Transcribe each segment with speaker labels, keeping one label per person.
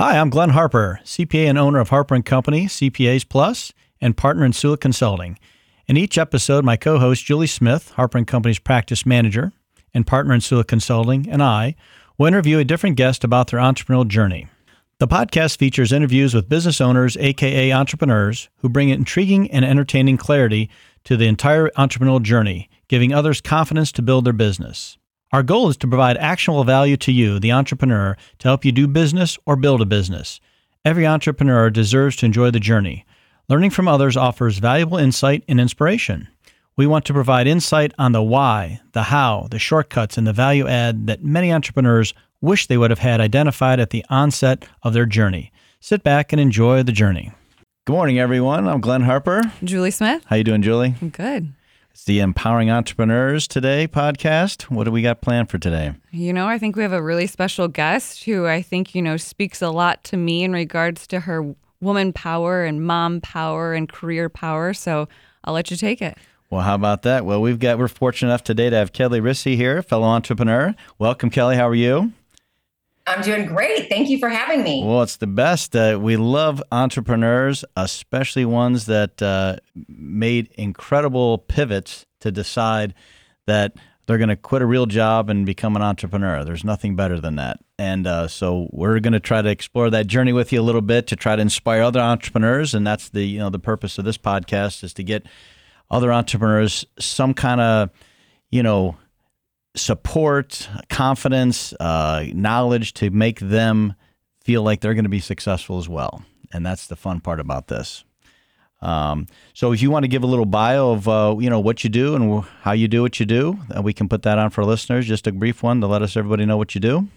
Speaker 1: Hi, I'm Glenn Harper, CPA and owner of Harper Company, CPAs Plus, and partner in Sula Consulting. In each episode, my co-host Julie Smith, Harper Company's practice manager and partner in Sula Consulting, and I will interview a different guest about their entrepreneurial journey. The podcast features interviews with business owners, aka entrepreneurs, who bring intriguing and entertaining clarity to the entire entrepreneurial journey, giving others confidence to build their business. Our goal is to provide actionable value to you, the entrepreneur, to help you do business or build a business. Every entrepreneur deserves to enjoy the journey. Learning from others offers valuable insight and inspiration. We want to provide insight on the why, the how, the shortcuts, and the value add that many entrepreneurs wish they would have had identified at the onset of their journey. Sit back and enjoy the journey. Good morning, everyone. I'm Glenn Harper.
Speaker 2: Julie Smith.
Speaker 1: How you doing, Julie?
Speaker 2: I'm good.
Speaker 1: It's the Empowering Entrepreneurs Today podcast. What do we got planned for today?
Speaker 2: You know, I think we have a really special guest who I think, you know, speaks a lot to me in regards to her woman power and mom power and career power. So I'll let you take it.
Speaker 1: Well, how about that? Well, we've got we're fortunate enough today to have Kelli Risse here, fellow entrepreneur. Welcome, Kelli. How are you?
Speaker 3: I'm doing great. Thank you for having me.
Speaker 1: Well, it's the best. Uh, we love entrepreneurs, especially ones that uh, made incredible pivots to decide that they're going to quit a real job and become an entrepreneur. There's nothing better than that. And uh, so we're going to try to explore that journey with you a little bit to try to inspire other entrepreneurs. And that's the you know the purpose of this podcast is to get other entrepreneurs some kind of you know support, confidence, uh, knowledge to make them feel like they're going to be successful as well. And that's the fun part about this. Um, so if you want to give a little bio of uh, you know what you do and how you do what you do, uh, we can put that on for listeners. Just a brief one to let us everybody know what you do.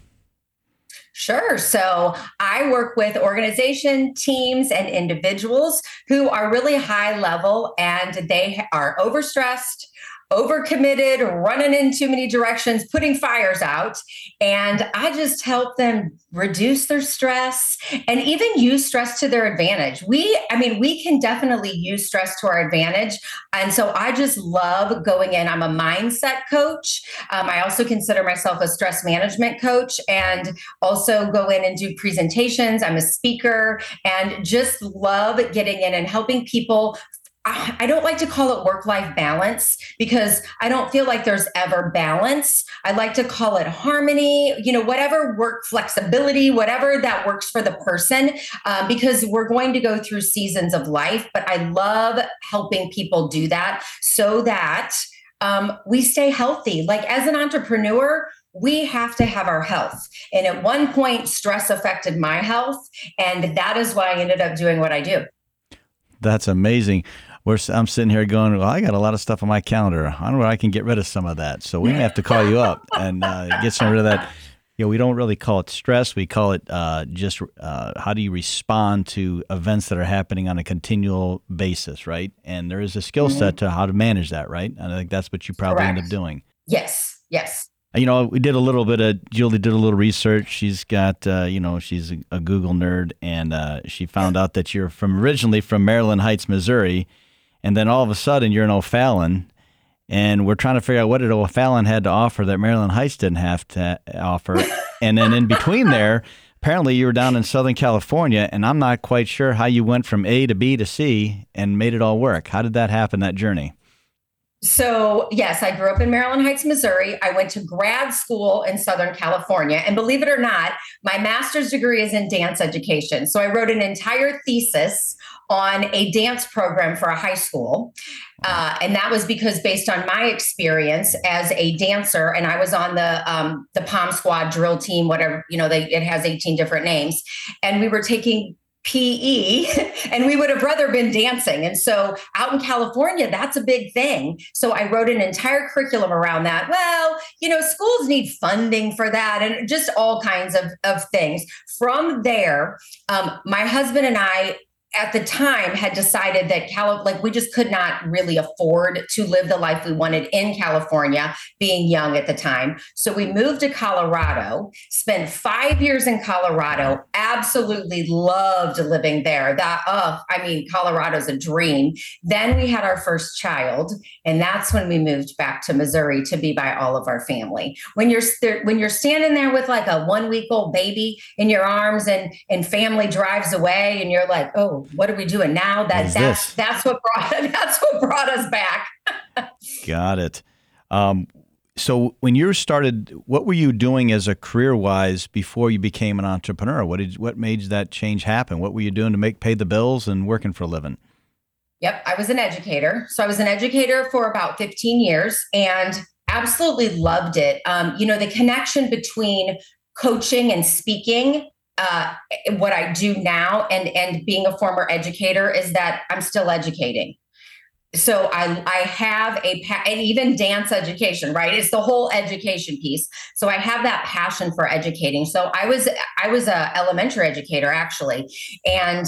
Speaker 3: Sure. So I work with organization teams and individuals who are really high level and they are overstressed overcommitted, running in too many directions, putting fires out. And I just help them reduce their stress and even use stress to their advantage. We, I mean, we can definitely use stress to our advantage. And so I just love going in. I'm a mindset coach. Um, I also consider myself a stress management coach and also go in and do presentations. I'm a speaker and just love getting in and helping people I don't like to call it work life balance because I don't feel like there's ever balance. I like to call it harmony, you know, whatever work flexibility, whatever that works for the person, uh, because we're going to go through seasons of life. But I love helping people do that so that um, we stay healthy. Like as an entrepreneur, we have to have our health. And at one point, stress affected my health. And that is why I ended up doing what I do.
Speaker 1: That's amazing we're, I'm sitting here going, well, I got a lot of stuff on my calendar. I don't know where I can get rid of some of that. So we may have to call you up and uh, get some rid of that. You know, we don't really call it stress. We call it uh, just uh, how do you respond to events that are happening on a continual basis, right? And there is a skill mm-hmm. set to how to manage that, right? And I think that's what you probably Correct. end up doing.
Speaker 3: Yes, yes
Speaker 1: you know, we did a little bit of Julie did a little research. She's got, uh, you know, she's a, a Google nerd, and uh, she found out that you're from originally from Maryland Heights, Missouri, and then all of a sudden you're in O'Fallon, and we're trying to figure out what did O'Fallon had to offer that Maryland Heights didn't have to offer, and then in between there, apparently you were down in Southern California, and I'm not quite sure how you went from A to B to C and made it all work. How did that happen? That journey?
Speaker 3: So, yes, I grew up in Maryland Heights, Missouri. I went to grad school in Southern California. And believe it or not, my master's degree is in dance education. So, I wrote an entire thesis on a dance program for a high school. Uh, and that was because based on my experience as a dancer, and I was on the um, the Pom Squad drill team, whatever you know, they, it has eighteen different names, and we were taking PE, and we would have rather been dancing. And so out in California, that's a big thing. So I wrote an entire curriculum around that. Well, you know, schools need funding for that and just all kinds of, of things. From there, um, my husband and I at the time had decided that Cal like we just could not really afford to live the life we wanted in California, being young at the time. So we moved to Colorado, spent five years in Colorado, absolutely loved living there. That oh, uh, I mean, Colorado's a dream. Then we had our first child, and that's when we moved back to Missouri to be by all of our family. When you're when you're standing there with like a one week old baby in your arms and and family drives away, and you're like, oh what are we doing now? That that's this? that's what brought that's what brought us back.
Speaker 1: Got it. Um, so when you started, what were you doing as a career wise before you became an entrepreneur? What did what made that change happen? What were you doing to make pay the bills and working for a living?
Speaker 3: Yep, I was an educator. So I was an educator for about 15 years and absolutely loved it. Um, you know, the connection between coaching and speaking uh, what I do now and and being a former educator is that I'm still educating. So I I have a and even dance education, right? It's the whole education piece. So I have that passion for educating. So I was I was a elementary educator actually, and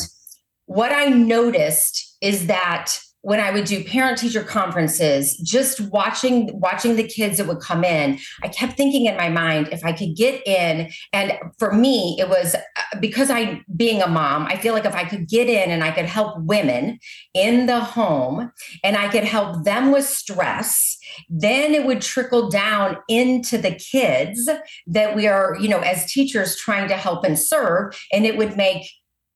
Speaker 3: what I noticed is that when I would do parent teacher conferences, just watching watching the kids that would come in, I kept thinking in my mind if I could get in and for me it was uh, because I being a mom, I feel like if I could get in and I could help women in the home and I could help them with stress, then it would trickle down into the kids that we are, you know, as teachers trying to help and serve and it would make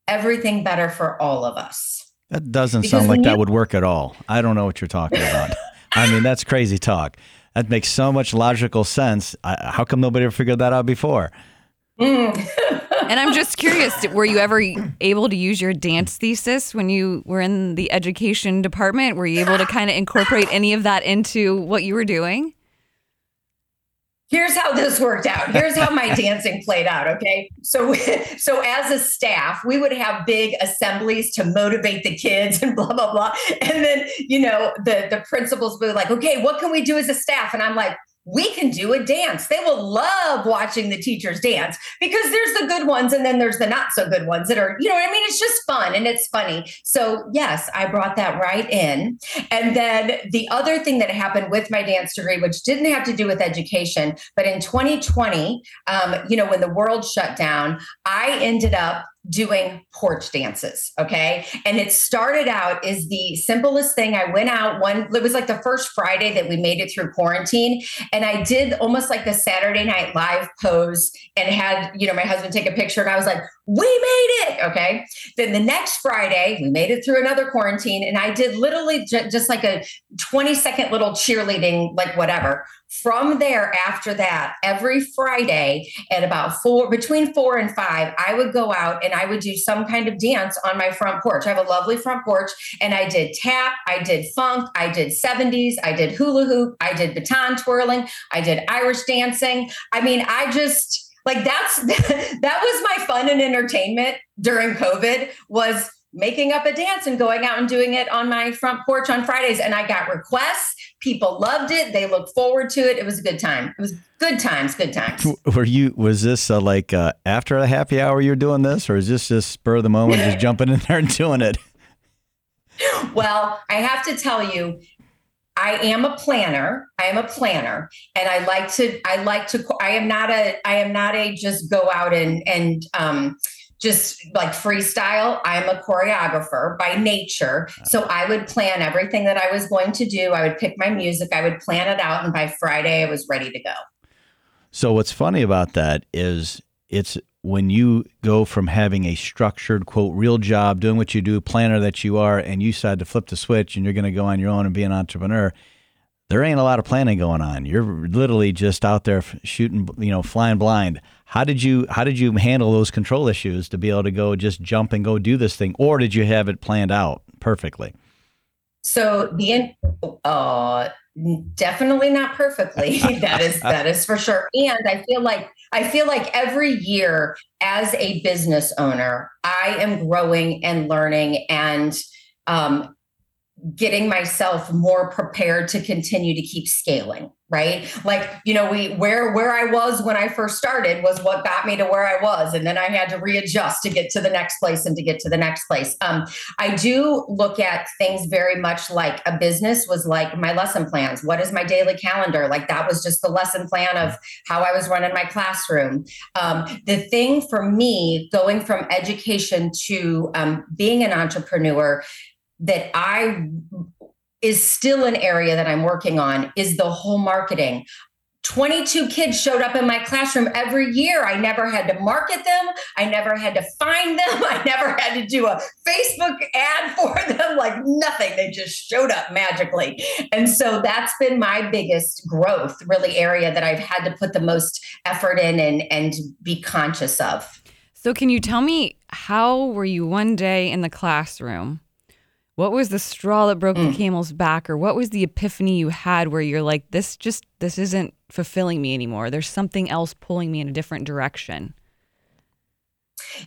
Speaker 3: everything better for all of us.
Speaker 1: That doesn't because sound like that would work at all. I don't know what you're talking about. I mean, that's crazy talk. That makes so much logical sense. I, how come nobody ever figured that out before?
Speaker 2: Mm. and I'm just curious, were you ever able to use your dance thesis when you were in the education department? Were you able to kind of incorporate any of that into what you were doing?
Speaker 3: Here's how this worked out. Here's how my dancing played out okay? So so as a staff we would have big assemblies to motivate the kids and blah blah blah. And then you know the the principals would be like okay what can we do as a staff? And i'm like we can do a dance. They will love watching the teachers dance because there's the good ones and then there's the not so good ones that are, you know what I mean? It's just fun and it's funny. So, yes, I brought that right in. And then the other thing that happened with my dance degree, which didn't have to do with education, but in 2020, um, you know, when the world shut down, I ended up doing porch dances. Okay. And it started out as the simplest thing. I went out one, it was like the first Friday that we made it through quarantine. And I did almost like the Saturday night live pose and had, you know, my husband take a picture. And I was like, we made it. Okay. Then the next Friday, we made it through another quarantine. And I did literally j- just like a 20 second little cheerleading, like whatever. From there, after that, every Friday at about four, between four and five, I would go out and I would do some kind of dance on my front porch. I have a lovely front porch and I did tap, I did funk, I did 70s, I did hula hoop, I did baton twirling, I did Irish dancing. I mean, I just, like that's that was my fun and entertainment during covid was making up a dance and going out and doing it on my front porch on fridays. And i got requests. People loved it. They looked forward to it. It was a good time. It was good times good times.
Speaker 1: Were you was this uh, like uh, after a happy hour you're doing this or is this just spur of the moment just jumping in there and doing it?
Speaker 3: Well i have to tell you I am a planner. I am a planner, and I like to. I like to. I am not a. I am not a just go out and and um, just like freestyle. I'm a choreographer by nature, so I would plan everything that I was going to do. I would pick my music. I would plan it out, and by Friday, I was ready to go.
Speaker 1: So what's funny about that is it's when you go from having a structured quote real job doing what you do planner that you are and you decide to flip the switch and you're going to go on your own and be an entrepreneur there ain't a lot of planning going on. You're literally just out there shooting you know flying blind. How did you how did you handle those control issues to be able to go just jump and go do this thing or did you have it planned out perfectly
Speaker 3: so the uh definitely not perfectly that is that is for sure. And i feel like i feel like every year as a business owner i am growing and learning and um getting myself more prepared to continue to keep scaling right? Like you know we where where i was when i first started was what got me to where i was and then i had to readjust to get to the next place and to get to the next place. Um, i do look at things very much like a business was like my lesson plans. What is my daily calendar? Like that was just the lesson plan of how i was running my classroom. Um, the thing for me going from education to um, being an entrepreneur that I is still an area that I'm working on is the whole marketing. 22 kids showed up in my classroom every year. I never had to market them. I never had to find them. I never had to do a Facebook ad for them, like nothing. They just showed up magically. And so that's been my biggest growth, really, area that I've had to put the most effort in and, and be conscious of.
Speaker 2: So, can you tell me how were you one day in the classroom? What was the straw that broke mm. the camel's back or what was the epiphany you had where you're like this just this isn't fulfilling me anymore there's something else pulling me in a different direction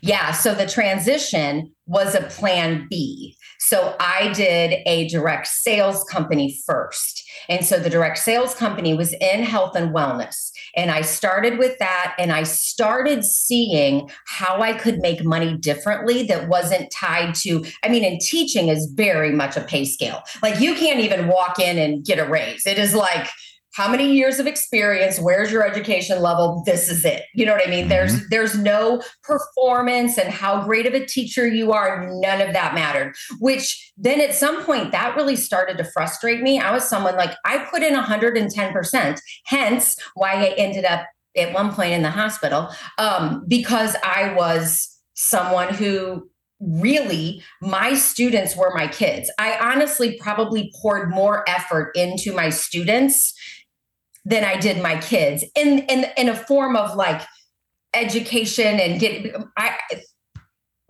Speaker 3: yeah so the transition was a plan b so i did a direct sales company first and so the direct sales company was in health and wellness and I started with that and I started seeing how I could make money differently that wasn't tied to, I mean, and teaching is very much a pay scale. Like you can't even walk in and get a raise. It is like, how many years of experience where's your education level this is it. You know what i mean? Mm-hmm. there's there's no performance and how great of a teacher you are none of that mattered which then at some point that really started to frustrate me. I was someone like i put in 110% hence why i ended up at one point in the hospital um, because i was someone who really my students were my kids. I honestly probably poured more effort into my students than I did my kids in in in a form of like education and get I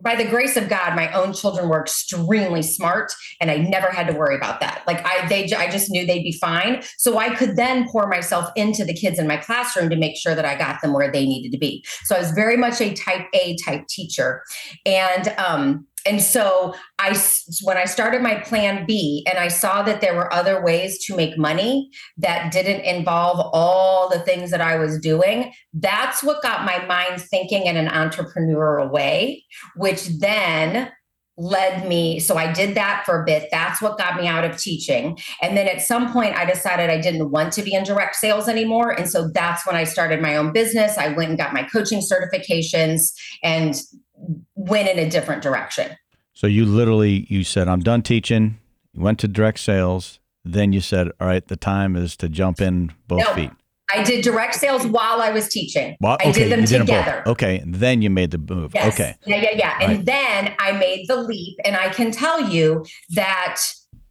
Speaker 3: by the grace of God, my own children were extremely smart, and I never had to worry about that. Like I, they, I just knew they'd be fine. So I could then pour myself into the kids in my classroom to make sure that I got them where they needed to be. So I was very much a type A type teacher, and um, and so I, when I started my plan B and I saw that there were other ways to make money that didn't involve all the things that I was doing, that's what got my mind thinking in an entrepreneurial way, which then led me so i did that for a bit. That's what got me out of teaching. And then at some point i decided i didn't want to be in direct sales anymore. And so that's when i started my own business. I went and got my coaching certifications and went in a different direction.
Speaker 1: So you literally you said I'm done teaching. You went to direct sales. Then you said, "All right, the time is to jump in both no, feet."
Speaker 3: I did direct sales while I was teaching. Well, okay, I did them together.
Speaker 1: Okay, then you made the move.
Speaker 3: Yes.
Speaker 1: Okay.
Speaker 3: Yeah, yeah, yeah. Right. And then I made the leap, and I can tell you that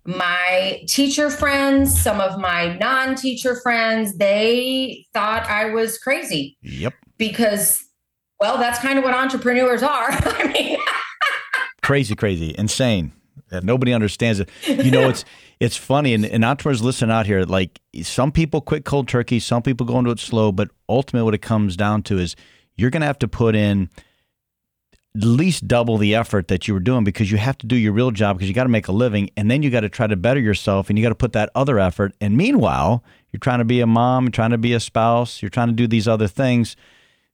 Speaker 3: my teacher friends, some of my non-teacher friends, they thought I was crazy.
Speaker 1: Yep.
Speaker 3: Because well, that's kind of what entrepreneurs are. I mean,
Speaker 1: crazy, crazy, insane. Uh, nobody understands it. You know, it's it's funny, and, and entrepreneurs listen out here. Like some people quit cold turkey, some people go into it slow, but ultimately, what it comes down to is you're going to have to put in at least double the effort that you were doing because you have to do your real job because you got to make a living, and then you got to try to better yourself, and you got to put that other effort. And meanwhile, you're trying to be a mom, you're trying to be a spouse, you're trying to do these other things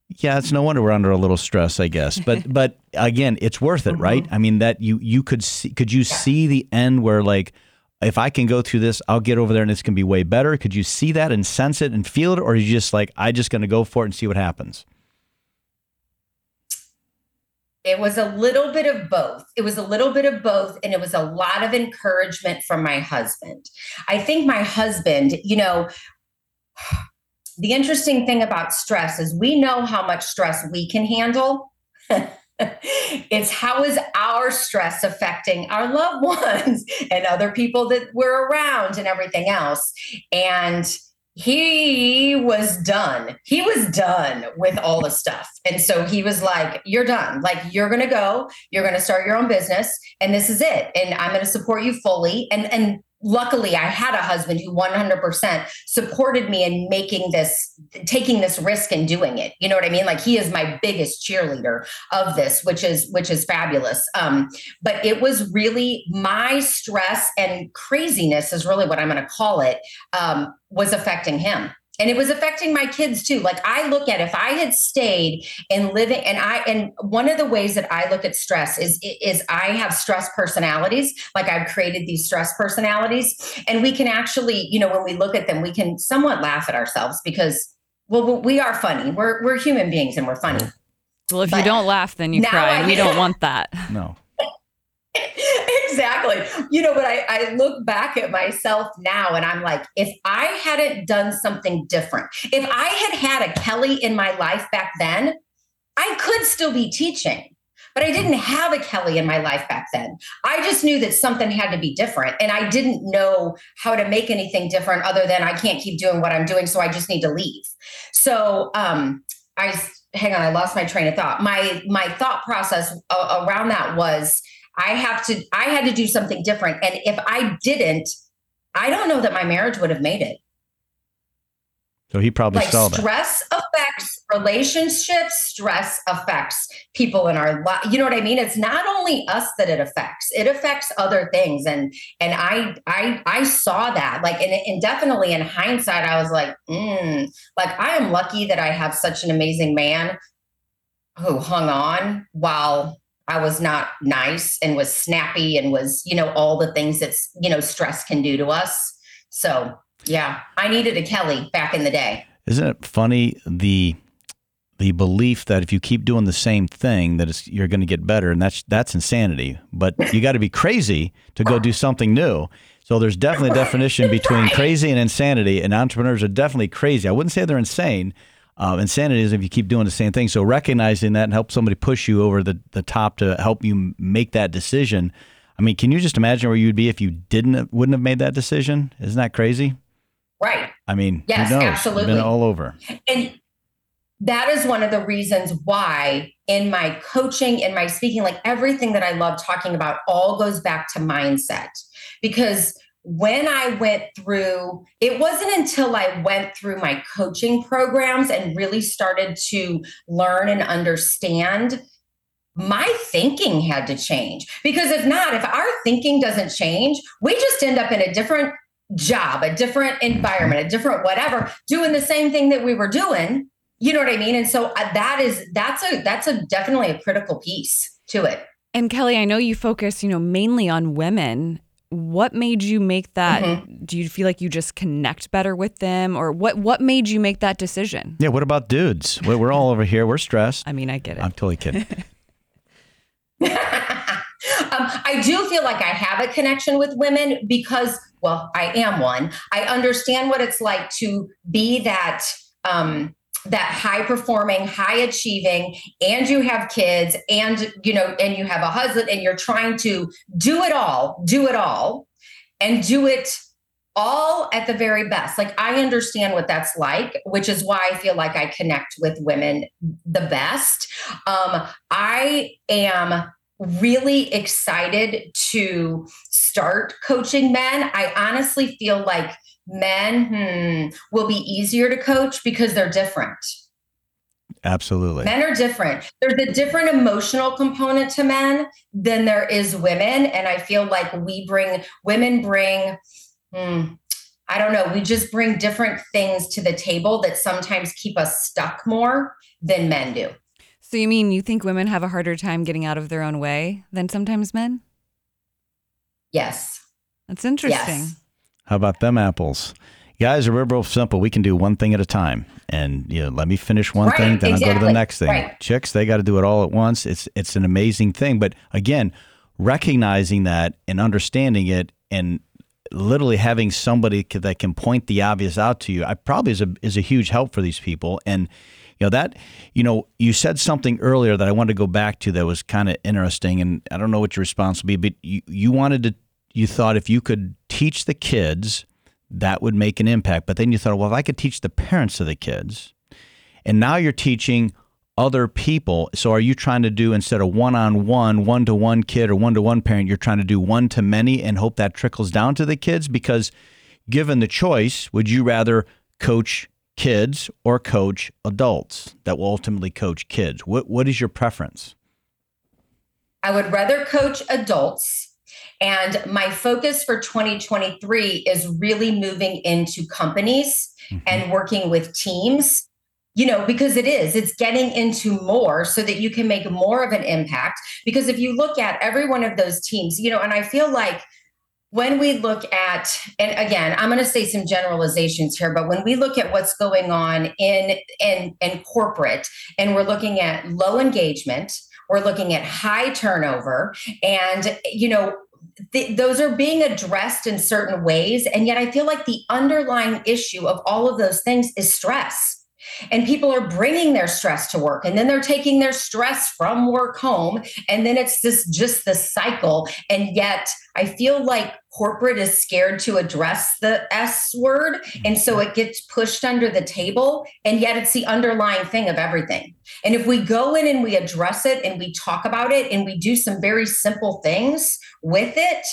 Speaker 1: yeah, it's no wonder we're under a little stress, I guess. But but again, it's worth it, mm-hmm. right? I mean that you you could see could you see the end where like if I can go through this, I'll get over there and it's going to be way better. Could you see that and sense it and feel it or are you just like I just going to go for it and see what happens?
Speaker 3: It was a little bit of both. It was a little bit of both and it was a lot of encouragement from my husband. I think my husband, you know, the interesting thing about stress is we know how much stress we can handle. it's how is our stress affecting our loved ones and other people that we're around and everything else. And he was done. He was done with all the stuff. And so he was like, You're done. Like, you're going to go, you're going to start your own business, and this is it. And I'm going to support you fully. And, and luckily I had a husband who 100% supported me in making this, taking this risk and doing it. You know what I mean? Like he is my biggest cheerleader of this, which is, which is fabulous. Um, but it was really my stress and craziness is really what I'm going to call it, um, was affecting him and it was affecting my kids too. Like i look at if i had stayed and living and i and one of the ways that i look at stress is is i have stress personalities. Like i've created these stress personalities and we can actually you know when we look at them we can somewhat laugh at ourselves because well we are funny. We're we're human beings and we're funny.
Speaker 2: Well if but you don't laugh then you cry. I, we don't want that.
Speaker 1: No
Speaker 3: exactly. You know, but I, I look back at myself now and I'm like, if I hadn't done something different, if I had had a Kelli in my life back then, I could still be teaching. But I didn't have a Kelli in my life back then. I just knew that something had to be different. And I didn't know how to make anything different other than I can't keep doing what I'm doing. So I just need to leave. So um, I hang on, I lost my train of thought. My my thought process around that was I have to, I had to do something different. And if I didn't, I don't know that my marriage would have made it.
Speaker 1: So he probably
Speaker 3: like
Speaker 1: saw that.
Speaker 3: Stress affects relationships. Stress affects people in our life. You know what I mean? It's not only us that it affects; it affects other things. And and I I I saw that. Like and, and definitely in hindsight, I was like, mm, like I am lucky that I have such an amazing man who hung on while I was not nice and was snappy and was, you know, all the things that, you know, stress can do to us. So, yeah, I needed a Kelli back in the day.
Speaker 1: Isn't it funny the the belief that if you keep doing the same thing that it's, you're going to get better and that's that's insanity. But you got to be crazy to go do something new. So there's definitely a definition between crazy and insanity and entrepreneurs are definitely crazy. I wouldn't say they're insane, uh, insanity is if you keep doing the same thing. So recognizing that and help somebody push you over the, the top to help you make that decision. I mean, can you just imagine where you'd be if you didn't wouldn't have made that decision? Isn't that crazy?
Speaker 3: Right.
Speaker 1: I mean,
Speaker 3: yes, absolutely.
Speaker 1: Been all over.
Speaker 3: And that is one of the reasons why in my coaching, in my speaking, like everything that I love talking about all goes back to mindset because when I went through, it wasn't until I went through my coaching programs and really started to learn and understand my thinking had to change. Because if not, if our thinking doesn't change, we just end up in a different job, a different environment, a different whatever, doing the same thing that we were doing. You know what I mean? And so uh, that is that's a that's a definitely a critical piece to it.
Speaker 2: And Kelli, I know you focus, you know, mainly on women what made you make that? Mm-hmm. do you feel like you just connect better with them or what what made you make that decision?
Speaker 1: Yeah what about dudes? We're all over here. We're stressed.
Speaker 2: I mean i get it.
Speaker 1: I'm totally kidding.
Speaker 3: Um, i do feel like i have a connection with women because well i am one. I understand what it's like to be that um, that high performing, high achieving, and you have kids, and you know, and you have a husband, and you're trying to do it all, do it all, and do it all at the very best. Like I understand what that's like, which is why I feel like I connect with women the best. Um, I am really excited to start coaching men. I honestly feel like men hmm, will be easier to coach because they're different.
Speaker 1: Absolutely.
Speaker 3: Men are different. There's a different emotional component to men than there is women. And I feel like we bring, women bring, hmm, I don't know, we just bring different things to the table that sometimes keep us stuck more than men do.
Speaker 2: So you mean you think women have a harder time getting out of their own way than sometimes men?
Speaker 3: Yes.
Speaker 2: That's interesting. Yes.
Speaker 1: How about them apples? Guys, we're real simple. We can do one thing at a time, and you know, let me finish one right, thing, then exactly. I'll go to the next thing. Right. Chicks, they got to do it all at once. It's it's an amazing thing, but again, recognizing that and understanding it, and literally having somebody that can point the obvious out to you, I probably is a is a huge help for these people. And you know that you know you said something earlier that I wanted to go back to that was kind of interesting, and I don't know what your response will be, but you you wanted to you thought if you could teach the kids, that would make an impact. But then you thought, well, if I could teach the parents of the kids, and now you're teaching other people. So are you trying to do instead of one on one, one to one kid or one to one parent, you're trying to do one to many and hope that trickles down to the kids? Because given the choice, would you rather coach kids or coach adults that will ultimately coach kids? What what is your preference?
Speaker 3: I would rather coach adults. And my focus for 2023 is really moving into companies mm-hmm. and working with teams you know, because it is, it's getting into more so that you can make more of an impact. Because if you look at every one of those teams, you know, and I feel like when we look at, and again, I'm going to say some generalizations here, but when we look at what's going on in in in corporate, and we're looking at low engagement, we're looking at high turnover, and you know Th- those are being addressed in certain ways. And yet, I feel like the underlying issue of all of those things is stress. And people are bringing their stress to work and then they're taking their stress from work home. And then it's this just the cycle. And yet I feel like corporate is scared to address the S word. And so it gets pushed under the table. And yet it's the underlying thing of everything. And if we go in and we address it and we talk about it and we do some very simple things with it,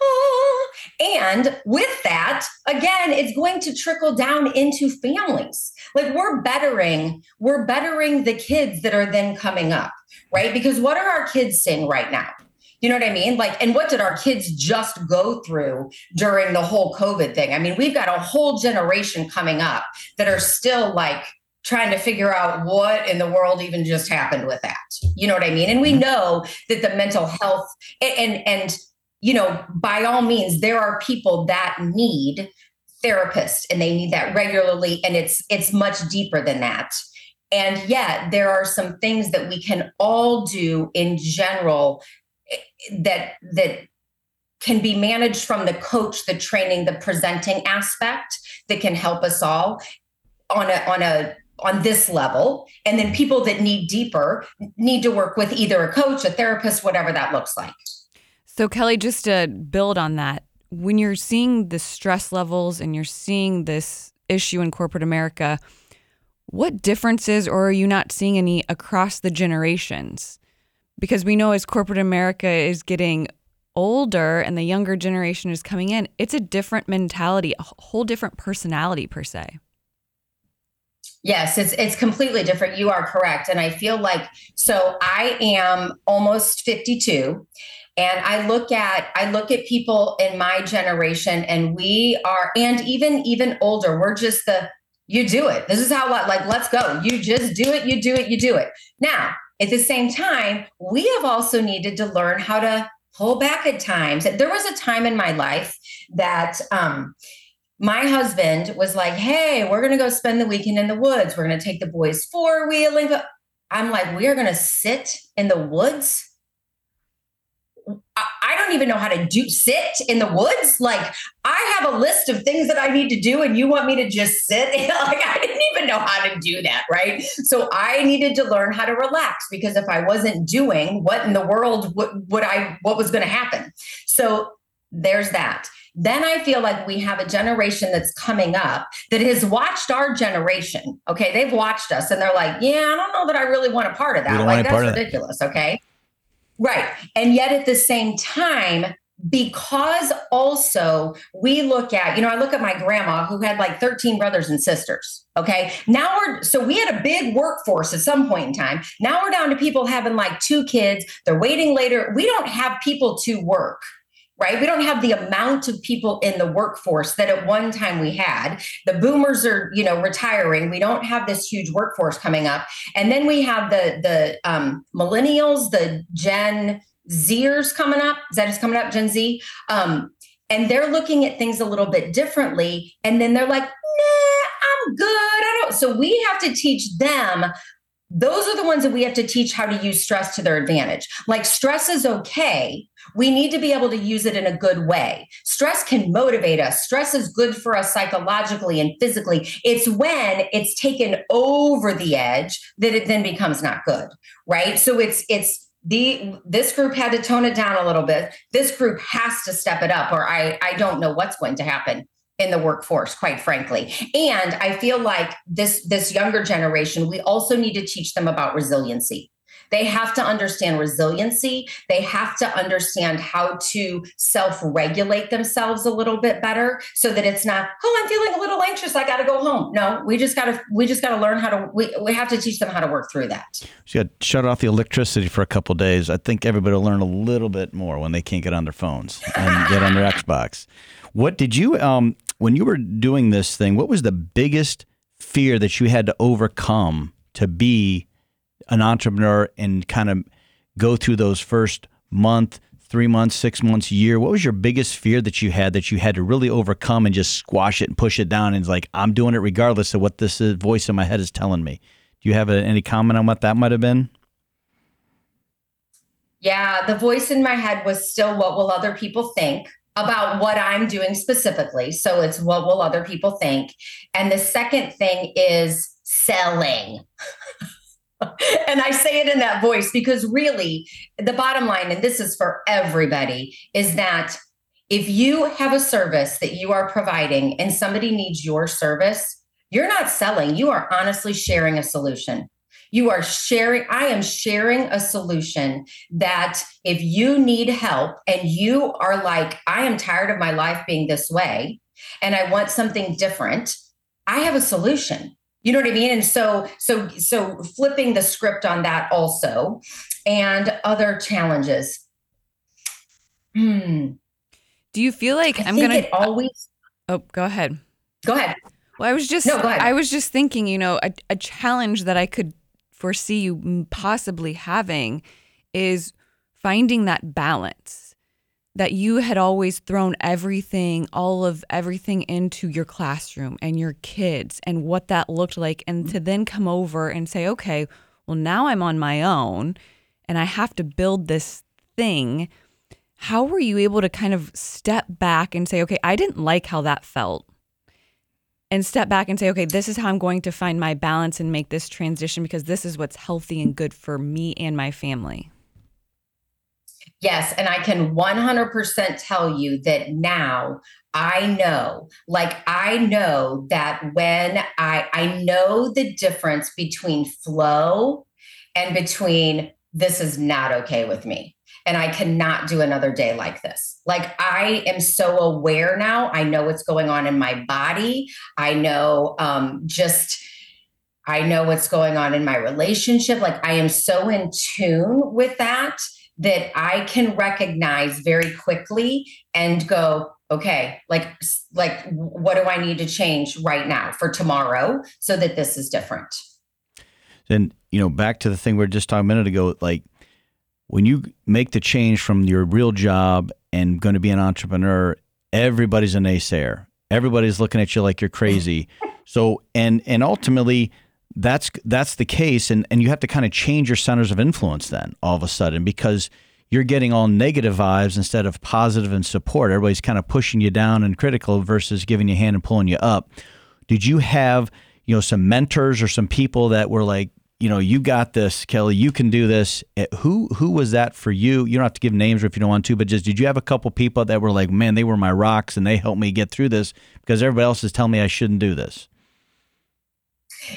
Speaker 3: and with that, again, it's going to trickle down into families. Like we're bettering, we're bettering the kids that are then coming up, right? Because what are our kids saying right now? You know what I mean? Like, and what did our kids just go through during the whole COVID thing? I mean, we've got a whole generation coming up that are still like trying to figure out what in the world even just happened with that. You know what I mean? And we mm-hmm. know that the mental health and and you know, by all means, there are people that need therapists and they need that regularly. And it's it's much deeper than that. And yet there are some things that we can all do in general eh, that that can be managed from the coach, the training, the presenting aspect that can help us all on a on a on this level and then people that need deeper need to work with either a coach a therapist whatever that looks like
Speaker 2: so, Kelli, just to build on that, when you're seeing the stress levels and you're seeing this issue in corporate America, what differences, or are you not seeing any across the generations? Because we know as corporate America is getting older and the younger generation is coming in, it's a different mentality, a whole different personality per se.
Speaker 3: Yes, it's it's completely different. You are correct. And I feel like so I am almost 52 and i look at i look at people in my generation and we are and even even older we're just the you do it. This is how what like let's go. You just do it you do it you do it. Now at the same time we have also needed to learn how to pull back at times. There was a time in my life that um my husband was like hey we're going to go spend the weekend in the woods. We're going to take the boys four wheeling i'm like we are going to sit in the woods I don't even know how to do sit in the woods. Like I have a list of things that I need to do, and you want me to just sit. like I didn't even know how to do that, right? So I needed to learn how to relax because if I wasn't doing, what in the world would, would I? What was going to happen? So there's that. Then I feel like we have a generation that's coming up that has watched our generation. Okay, they've watched us, and they're like, "Yeah, I don't know that I really want a part of that. Like that's ridiculous." That. Okay Right. And yet at the same time, because also we look at, you know, I look at my grandma who had like 13 brothers and sisters. Okay. Now we're, so we had a big workforce at some point in time. Now we're down to people having like two kids. They're waiting later. We don't have people to work right? We don't have the amount of people in the workforce that at one time we had. The boomers are, you know, retiring. We don't have this huge workforce coming up. And then we have the the um, millennials, the Gen Zers coming up. Is that is coming up, Gen Z? Um, and they're looking at things a little bit differently. And then they're like, nah, I'm good. I don't. So we have to teach them those are the ones that we have to teach how to use stress to their advantage. Like stress is okay, we need to be able to use it in a good way. Stress can motivate us. Stress is good for us psychologically and physically. It's when it's taken over the edge that it then becomes not good, right? So it's it's the this group had to tone it down a little bit. This group has to step it up or I I don't know what's going to happen. in the workforce quite frankly and i feel like this this younger generation we also need to teach them about resiliency they have to understand resiliency. They have to understand how to self regulate themselves a little bit better so that it's not, oh, I'm feeling a little anxious. I got to go home. No, we just got to, we just got to learn how to, we, we have to teach them how to work through that. So
Speaker 1: you got to shut off the electricity for a couple days. I think everybody will learn a little bit more when they can't get on their phones and get on their Xbox. What did you, um, when you were doing this thing, what was the biggest fear that you had to overcome to be an entrepreneur and kind of go through those first month, three months, six months, year, what was your biggest fear that you had that you had to really overcome and just squash it and push it down? And it's like, I'm doing it regardless of what this voice in my head is telling me. Do you have a, any comment on what that might have been?
Speaker 3: Yeah, the voice in my head was still what will other people think about what I'm doing specifically. So it's what will other people think. And the second thing is selling. and I say it in that voice because really, the bottom line, and this is for everybody, is that if you have a service that you are providing and somebody needs your service, you're not selling, you are honestly sharing a solution. You are sharing, I am sharing a solution that if you need help and you are like, I am tired of my life being this way and I want something different, I have a solution you know what i mean? And so so so flipping the script on that also and other challenges.
Speaker 2: Hmm. Do you feel like I am gonna
Speaker 3: always
Speaker 2: oh go ahead.
Speaker 3: Go ahead.
Speaker 2: Well i was just no, go ahead. i was just thinking you know a, a challenge that i could foresee you possibly having is finding that balance that you had always thrown everything, all of everything into your classroom and your kids and what that looked like. And to then come over and say, okay, well, now I'm on my own and I have to build this thing. How were you able to kind of step back and say, okay, I didn't like how that felt? And step back and say, okay, this is how I'm going to find my balance and make this transition because this is what's healthy and good for me and my family.
Speaker 3: Yes. And I can 100% tell you that now I know, like, I know that when I, I know the difference between flow and between this is not okay with me. And I cannot do another day like this. Like, I am so aware now. I know what's going on in my body. I know um, just, I know what's going on in my relationship. Like, I am so in tune with that that I can recognize very quickly and go, okay, like like what do I need to change right now for tomorrow so that this is different.
Speaker 1: Then, you know, back to the thing we were just talking a minute ago, like when you make the change from your real job and going to be an entrepreneur, everybody's a naysayer. Everybody's looking at you like you're crazy. so and and ultimately that's that's the case and and you have to kind of change your centers of influence then all of a sudden because you're getting all negative vibes instead of positive and support. Everybody's kind of pushing you down and critical versus giving you a hand and pulling you up. Did you have you know some mentors or some people that were like you know you got this kelli you can do this. Eh, who who was that for you? You don't have to give names if you don't want to but just did you have a couple people that were like man they were my rocks and they helped me get through this because everybody else is telling me i shouldn't do this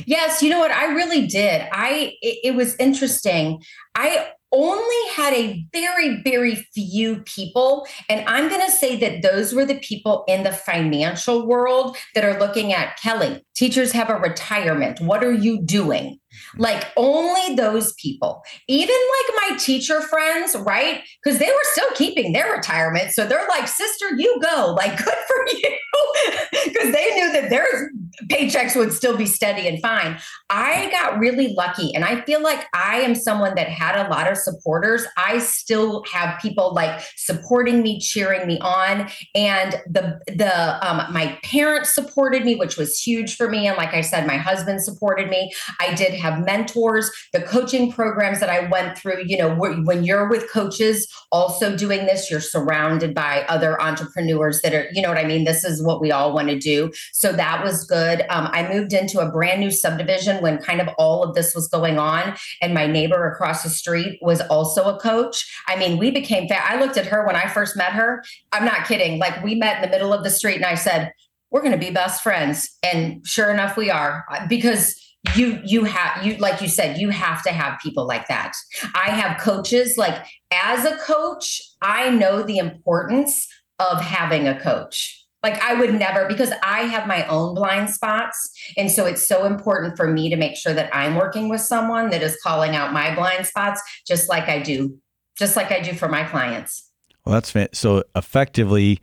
Speaker 3: Yes, you know what? I really did. I it, it, was interesting. I only had a very very few people and I'm going to say that those were the people in the financial world that are looking at Kelli. Teachers have a retirement. What are you doing? Like only those people, even like my teacher friends, right? Because they were still keeping their retirement. So they're like, sister, you go. Like, good for you. Because they knew that their paychecks would still be steady and fine. I got really lucky. And I feel like I am someone that had a lot of supporters. I still have people like supporting me, cheering me on. And the the um, my parents supported me, which was huge for me. And like I said, my husband supported me. I did have mentors, the coaching programs that I went through. You know, when you're with coaches also doing this, you're surrounded by other entrepreneurs that are, you know what I mean? This is what we all want to do. So that was good. Um, I moved into a brand new subdivision when kind of all of this was going on. And my neighbor across the street was also a coach. I mean, we became, fa- I looked at her when I first met her. I'm not kidding. Like we met in the middle of the street and I said, we're going to be best friends. And sure enough, we are because you you have you like you said you have to have people like that. I have coaches like as a coach i know the importance of having a coach. Like i would never because i have my own blind spots and so it's so important for me to make sure that i'm working with someone that is calling out my blind spots just like i do just like i do for my clients.
Speaker 1: Well that's so effectively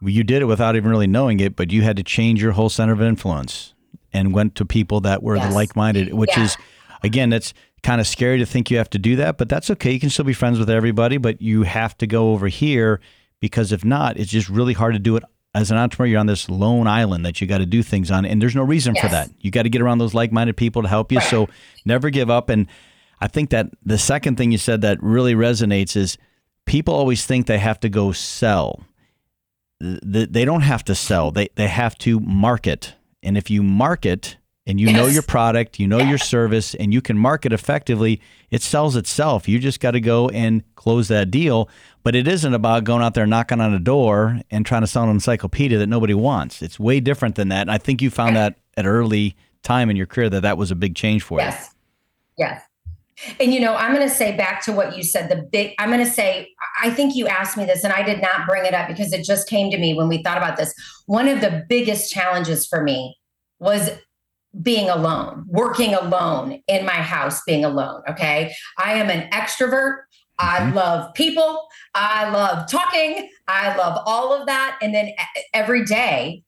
Speaker 1: you did it without even really knowing it but you had to change your whole center of influence and went to people that were yes. the like-minded, which yeah. is again, that's kind of scary to think you have to do that, but that's okay. You can still be friends with everybody, but you have to go over here because if not, it's just really hard to do it as an entrepreneur. You're on this lone island that you got to do things on, and there's no reason yes. for that. You got to get around those like-minded people to help you. Right. So never give up. And I think that the second thing you said that really resonates is people always think they have to go sell. They don't have to sell. They they have to market and if you market and you yes. know your product, you know your service, and you can market effectively, it sells itself. You just got to go and close that deal. But it isn't about going out there knocking on a door and trying to sell an encyclopedia that nobody wants. It's way different than that. And I think you found that at early time in your career that that was a big change for
Speaker 3: yes. you. Yes. Yes. And you know, I'm going to say back to what you said. The big, I'm going to say, I think you asked me this, and I did not bring it up because it just came to me when we thought about this. One of the biggest challenges for me was being alone, working alone in my house, being alone. Okay. I am an extrovert. I mm-hmm. love people. I love talking. I love all of that. And then every day,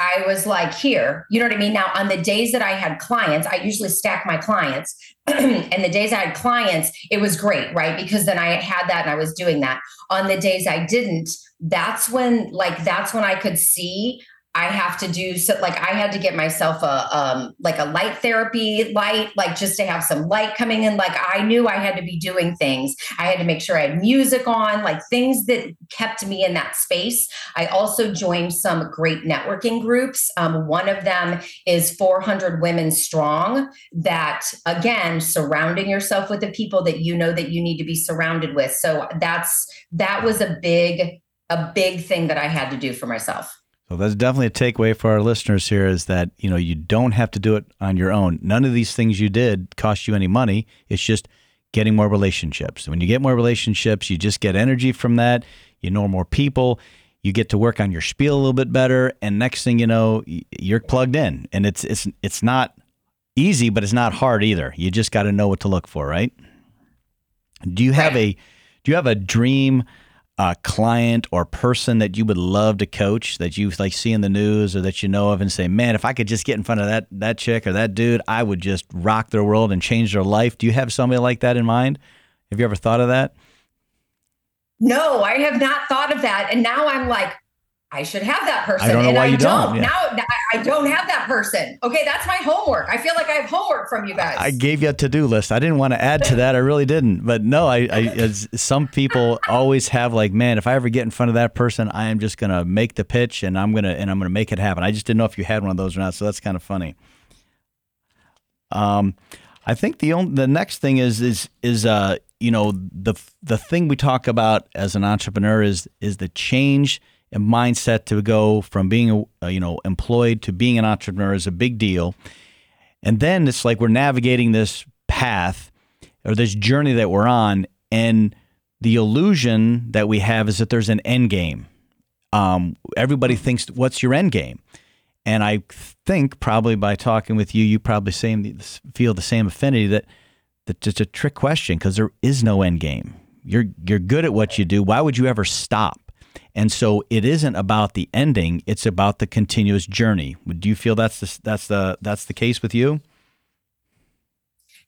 Speaker 3: I was like, here, you know what I mean? Now, on the days that I had clients, I usually stack my clients. and the days I had clients, it was great, right? Because then I had that and I was doing that. On the days I didn't, that's when, like, that's when I could see I have to do so like I had to get myself a um like a light therapy light like just to have some light coming in. Like I knew I had to be doing things. I had to make sure I had music on like things that kept me in that space. I also joined some great networking groups. Um, one of them is 400 women strong that again surrounding yourself with the people that you know that you need to be surrounded with. So that's that was a big a big thing that I had to do for myself
Speaker 1: so that's definitely a takeaway for our listeners here is that, you know, you don't have to do it on your own. None of these things you did cost you any money. It's just getting more relationships. When you get more relationships, you just get energy from that. You know more people. You get to work on your spiel a little bit better, and next thing you know, you're plugged in. And it's it's it's not easy, but it's not hard either. You just got to know what to look for, right? Do you have a do you have a dream uh, client or person that you would love to coach that you like see in the news or that you know of and say, man, if I could just get in front of that that chick or that dude, I would just rock their world and change their life. Do you have somebody like that in mind? Have you ever thought of that?
Speaker 3: No, I have not thought of that. And now I'm like, I should have that person.
Speaker 1: I don't know
Speaker 3: and
Speaker 1: why
Speaker 3: I
Speaker 1: you
Speaker 3: don't.
Speaker 1: don't. Yeah.
Speaker 3: Now I don't have that person. Okay, that's my homework. I feel like I have homework from you guys.
Speaker 1: I gave you a to-do list. I didn't want to add to that. I really didn't. But no, I, I as some people always have like, man, if I ever get in front of that person, I am just gonna make the pitch and I'm gonna and I'm gonna make it happen. I just didn't know if you had one of those or not. So that's kind of funny. Um, I think the only the next thing is is is uh you know the the thing we talk about as an entrepreneur is is the change mindset to go from being a, you know employed to being an entrepreneur is a big deal. And then it's like we're navigating this path or this journey that we're on, and the illusion that we have is that there's an end game. Um, everybody thinks, "What's your end game?" And I think probably by talking with you, you probably same feel the same affinity that that it's a trick question because there is no end game. You're you're good at what you do. Why would you ever stop? And so it isn't about the ending; it's about the continuous journey. Do you feel that's the, that's the that's the case with you?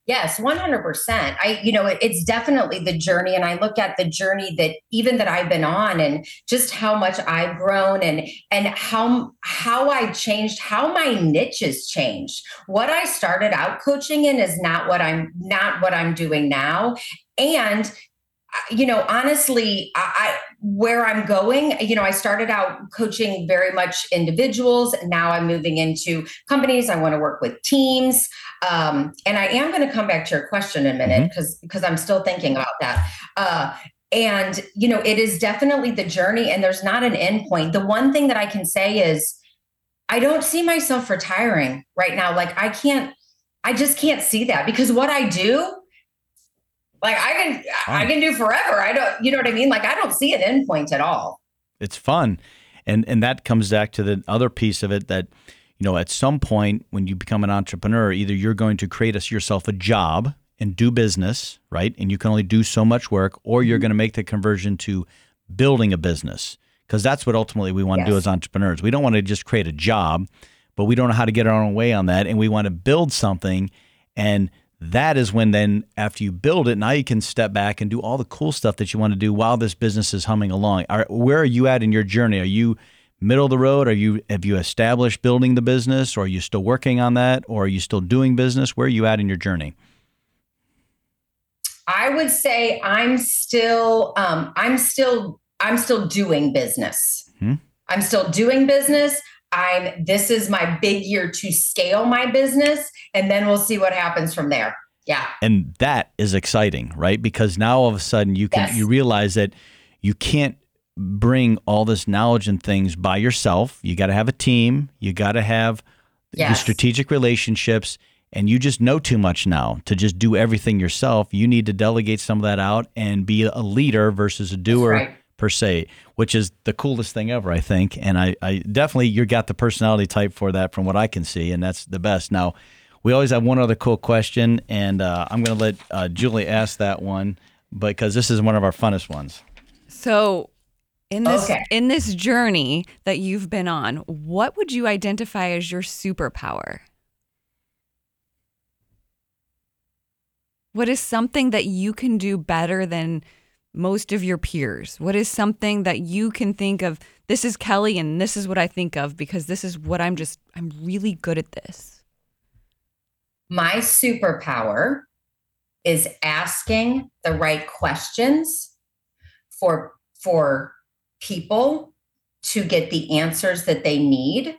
Speaker 3: Yes, 100%. I you know, it, it's definitely the journey and I look at the journey that even that I've been on and just how much I've grown and and how how I changed, how my niche has changed. What I started out coaching in is not what I'm not what I'm doing now. And you know, honestly, I, I, where I'm going, you know, I started out coaching very much individuals. Now I'm moving into companies. I want to work with teams, um, and I am going to come back to your question in a minute because mm-hmm. because I'm still thinking about that. Uh, and you know, it is definitely the journey, and there's not an end point. The one thing that I can say is I don't see myself retiring right now. Like I can't, I just can't see that because what I do, like I can, I can do forever. I don't, you know what I mean? Like I don't see an endpoint at all.
Speaker 1: It's fun, and and that comes back to the other piece of it that you know at some point when you become an entrepreneur, either you're going to create us yourself a job and do business, right? And you can only do so much work, or you're mm-hmm. going to make the conversion to building a business because that's what ultimately we want yes. to do as entrepreneurs. We don't want to just create a job, but we don't know how to get our own way on that. And we want to build something. And that is when then after you build it, now you can step back and do all the cool stuff that you want to do while this business is humming along. Are, where are you at in your journey? Are you middle of the road? Are you have you established building the business or are you still working on that or are you still doing business? Where are you at in your journey?
Speaker 3: I would say I'm still um, I'm still I'm still doing business. Hmm? I'm still doing business. I'm this is my big year to scale my business and then we'll see what happens from there. Yeah.
Speaker 1: And that is exciting, right? Because now all of a sudden you can yes. you realize that you can't bring all this knowledge and things by yourself. You got to have a team, you got to have yes. the strategic relationships and you just know too much now to just do everything yourself. You need to delegate some of that out and be a leader versus a doer right per se, which is the coolest thing ever, I think. And I, I definitely you got the personality type for that from what I can see, and that's the best. Now, we always have one other cool question, and uh, I'm going to let uh, Julie ask that one because this is one of our funnest ones.
Speaker 2: So, in this okay. in this journey that you've been on, what would you identify as your superpower? What is something that you can do better than most of your peers? What is something that you can think of? This is Kelli, and this is what I think of because this is what I'm just, I'm really good at this.
Speaker 3: My superpower is asking the right questions for for people to get the answers that they need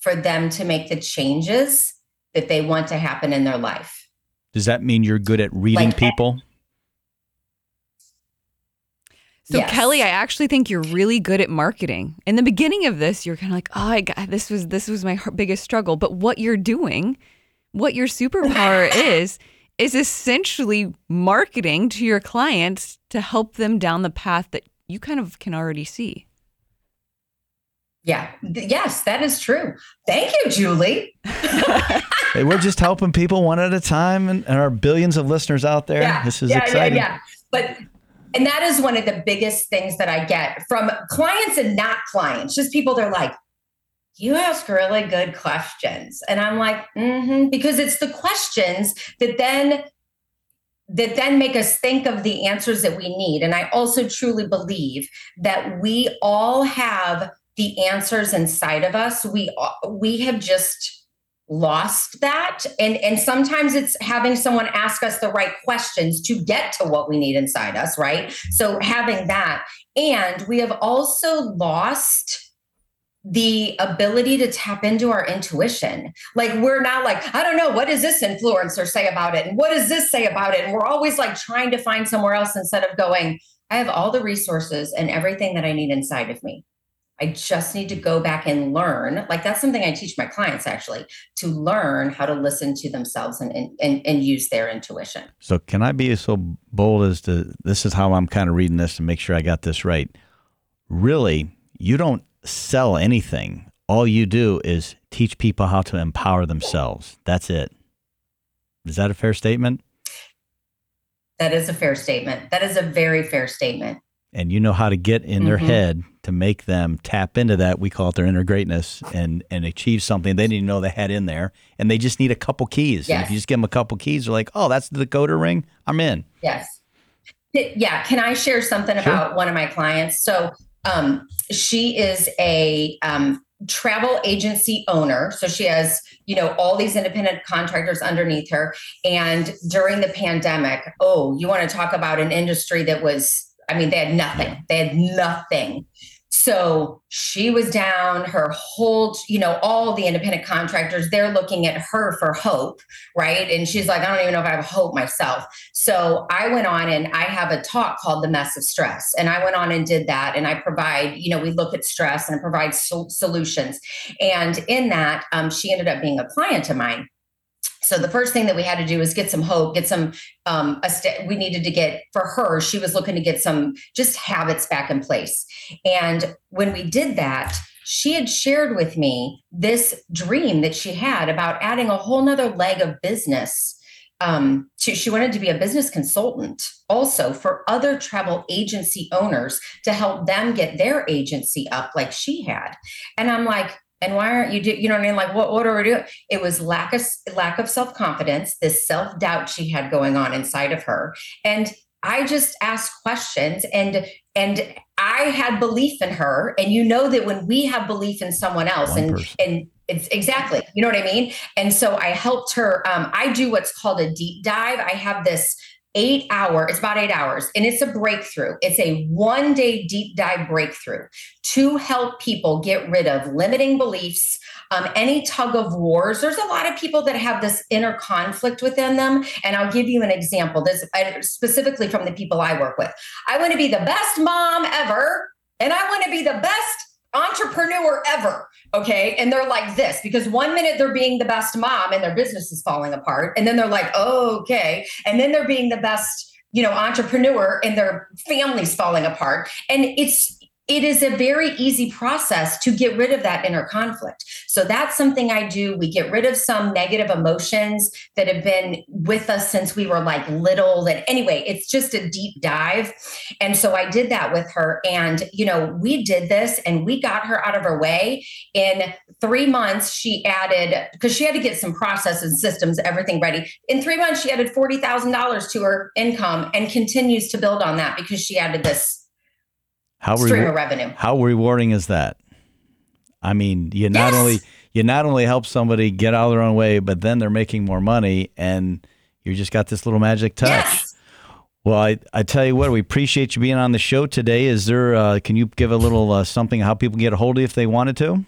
Speaker 3: for them to make the changes that they want to happen in their life.
Speaker 1: Does that mean you're good at reading like, people?
Speaker 2: So yes. Kelli, I actually think you're really good at marketing. In the beginning of this, you're kind of like, "Oh, I got this was this was my biggest struggle." But what you're doing, what your superpower is, is essentially marketing to your clients to help them down the path that you kind of can already see.
Speaker 3: Yeah. Yes, that is true. Thank you, Julie.
Speaker 1: hey, we're just helping people one at a time and, and our billions of listeners out there. Yeah, this is
Speaker 3: yeah,
Speaker 1: exciting.
Speaker 3: Yeah, yeah. But and that is one of the biggest things that I get from clients and not clients, just people they're like, you ask really good questions. And I'm like, mm-hmm, because it's the questions that then that then make us think of the answers that we need. And I also truly believe that we all have the answers inside of us. We we have just lost that and and sometimes it's having someone ask us the right questions to get to what we need inside us right so having that and we have also lost the ability to tap into our intuition. Like we're not like, I don't know, what does this influencer say about it? And what does this say about it? And we're always like trying to find somewhere else instead of going, I have all the resources and everything that I need inside of me. I just need to go back and learn. Like that's something I teach my clients actually to learn how to listen to themselves and and, and use their intuition.
Speaker 1: So can I be so bold as to this is how I'm kind of reading this to make sure I got this right. Really, you don't sell anything. All you do is teach people how to empower themselves. That's it. Is that a fair statement?
Speaker 3: That is a fair statement. That is a very fair statement
Speaker 1: and you know how to get in mm-hmm. their head to make them tap into that we call it their inner greatness and and achieve something they didn't know they had in there. And they just need a couple keys. Yes. and if you just give them a couple keys they're like oh that's the decoder ring. I'm in.
Speaker 3: Yes. Yeah. Can i share something sure. about one of my clients? So um, she is a um, travel agency owner. So she has you know all these independent contractors underneath her. And during the pandemic oh you want to talk about an industry that was I mean, they had nothing. They had nothing. So she was down, her whole, you know, all the independent contractors, they're looking at her for hope, right? And she's like, I don't even know if I have hope myself. So I went on and I have a talk called The Mess of Stress. And I went on and did that. And I provide, you know, we look at stress and provide so- solutions. And in that, um, she ended up being a client of mine so the first thing that we had to do was get some hope get some um st- we needed to get for her she was looking to get some just habits back in place. And when we did that she had shared with me this dream that she had about adding a whole nother leg of business um, to, she wanted to be a business consultant also for other travel agency owners to help them get their agency up like she had. And i'm like and why aren't you do you know what I mean? Like what what are we doing? It was lack of lack of self-confidence, this self-doubt she had going on inside of her. And I just asked questions and and I had belief in her. And you know that when we have belief in someone else One and person. and it's exactly, you know what I mean? And so I helped her. Um, I do what's called a deep dive. I have this eight hour it's about eight hours and it's a breakthrough. It's a one day deep dive breakthrough to help people get rid of limiting beliefs um, any tug of wars. There's a lot of people that have this inner conflict within them and i'll give you an example. This specifically from the people i work with. I want to be the best mom ever and i want to be the best entrepreneur ever. Okay. And they're like this because one minute they're being the best mom and their business is falling apart. And then they're like, oh, okay. And then they're being the best you know entrepreneur and their family's falling apart and it's it is a very easy process to get rid of that inner conflict. So that's something I do. We get rid of some negative emotions that have been with us since we were like little. That anyway, it's just a deep dive. And so I did that with her. And, you know, we did this and we got her out of her way. In three months, she added, because she had to get some processes, systems, everything ready. In three months, she added $40,000 to her income and continues to build on that because she added this how stream of revenue.
Speaker 1: How rewarding is that? I mean, you not yes. only you not only help somebody get out of their own way, but then they're making more money, and you just got this little magic touch. Yes. Well, I, I tell you what, we appreciate you being on the show today. Is there? Uh, can you give a little uh, something how people can get a hold of you if they wanted to?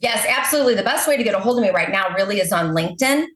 Speaker 3: Yes, absolutely. The best way to get a hold of me right now really is on LinkedIn.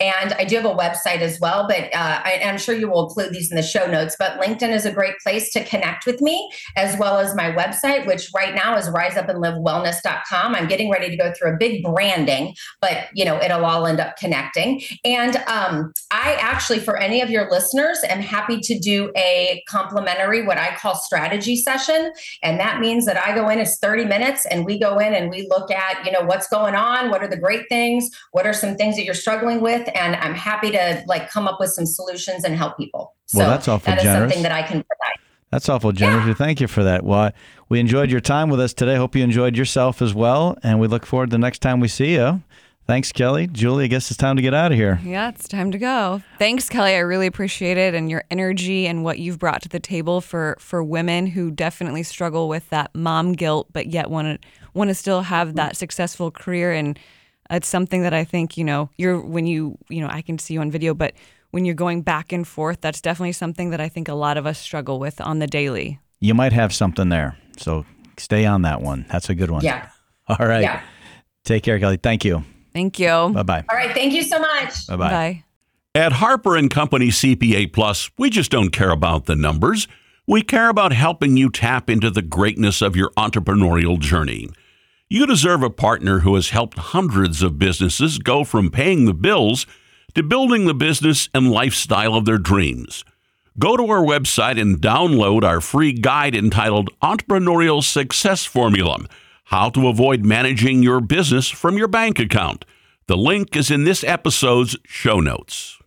Speaker 3: And I do have a website as well, but uh, I, am sure you will include these in the show notes. But LinkedIn is a great place to connect with me, as well as my website, which right now is riseupandlivewellness.com. I'm getting ready to go through a big branding, but you know, it'll all end up connecting. And um, I actually, for any of your listeners, am happy to do a complimentary, what I call strategy session. And that means that I go in, it's 30 minutes, and we go in and we look at, you know what's going on? What are the great things? What are some things that you're struggling with? And i'm happy to like come up with some solutions and help people.
Speaker 1: So well, that's awful
Speaker 3: that is
Speaker 1: generous.
Speaker 3: something that i can provide.
Speaker 1: That's awful generous. Yeah. thank you for that. Well we enjoyed your time with us today. Hope you enjoyed yourself as well. And we look forward to the next time we see you Thanks, Kelli. Julie, I guess it's time to get out of here.
Speaker 2: Yeah, it's time to go. Thanks, Kelli. I really appreciate it and your energy and what you've brought to the table for for women who definitely struggle with that mom guilt, but yet want to want to still have that successful career. And it's something that I think you know you're when you you know I can see you on video, but when you're going back and forth, that's definitely something that I think a lot of us struggle with on the daily.
Speaker 1: You might have something there, so stay on that one. That's a good one.
Speaker 3: Yeah.
Speaker 1: All right. Yeah. Take care, Kelli. Thank you.
Speaker 2: Thank you.
Speaker 1: Bye bye.
Speaker 3: All right. Thank you so much.
Speaker 1: Bye bye.
Speaker 4: At Harper and Company CPA Plus, we just don't care about the numbers. We care about helping you tap into the greatness of your entrepreneurial journey. You deserve a partner who has helped hundreds of businesses go from paying the bills to building the business and lifestyle of their dreams. Go to our website and download our free guide entitled Entrepreneurial Success Formula how to avoid managing your business from your bank account. The link is in this episode's show notes.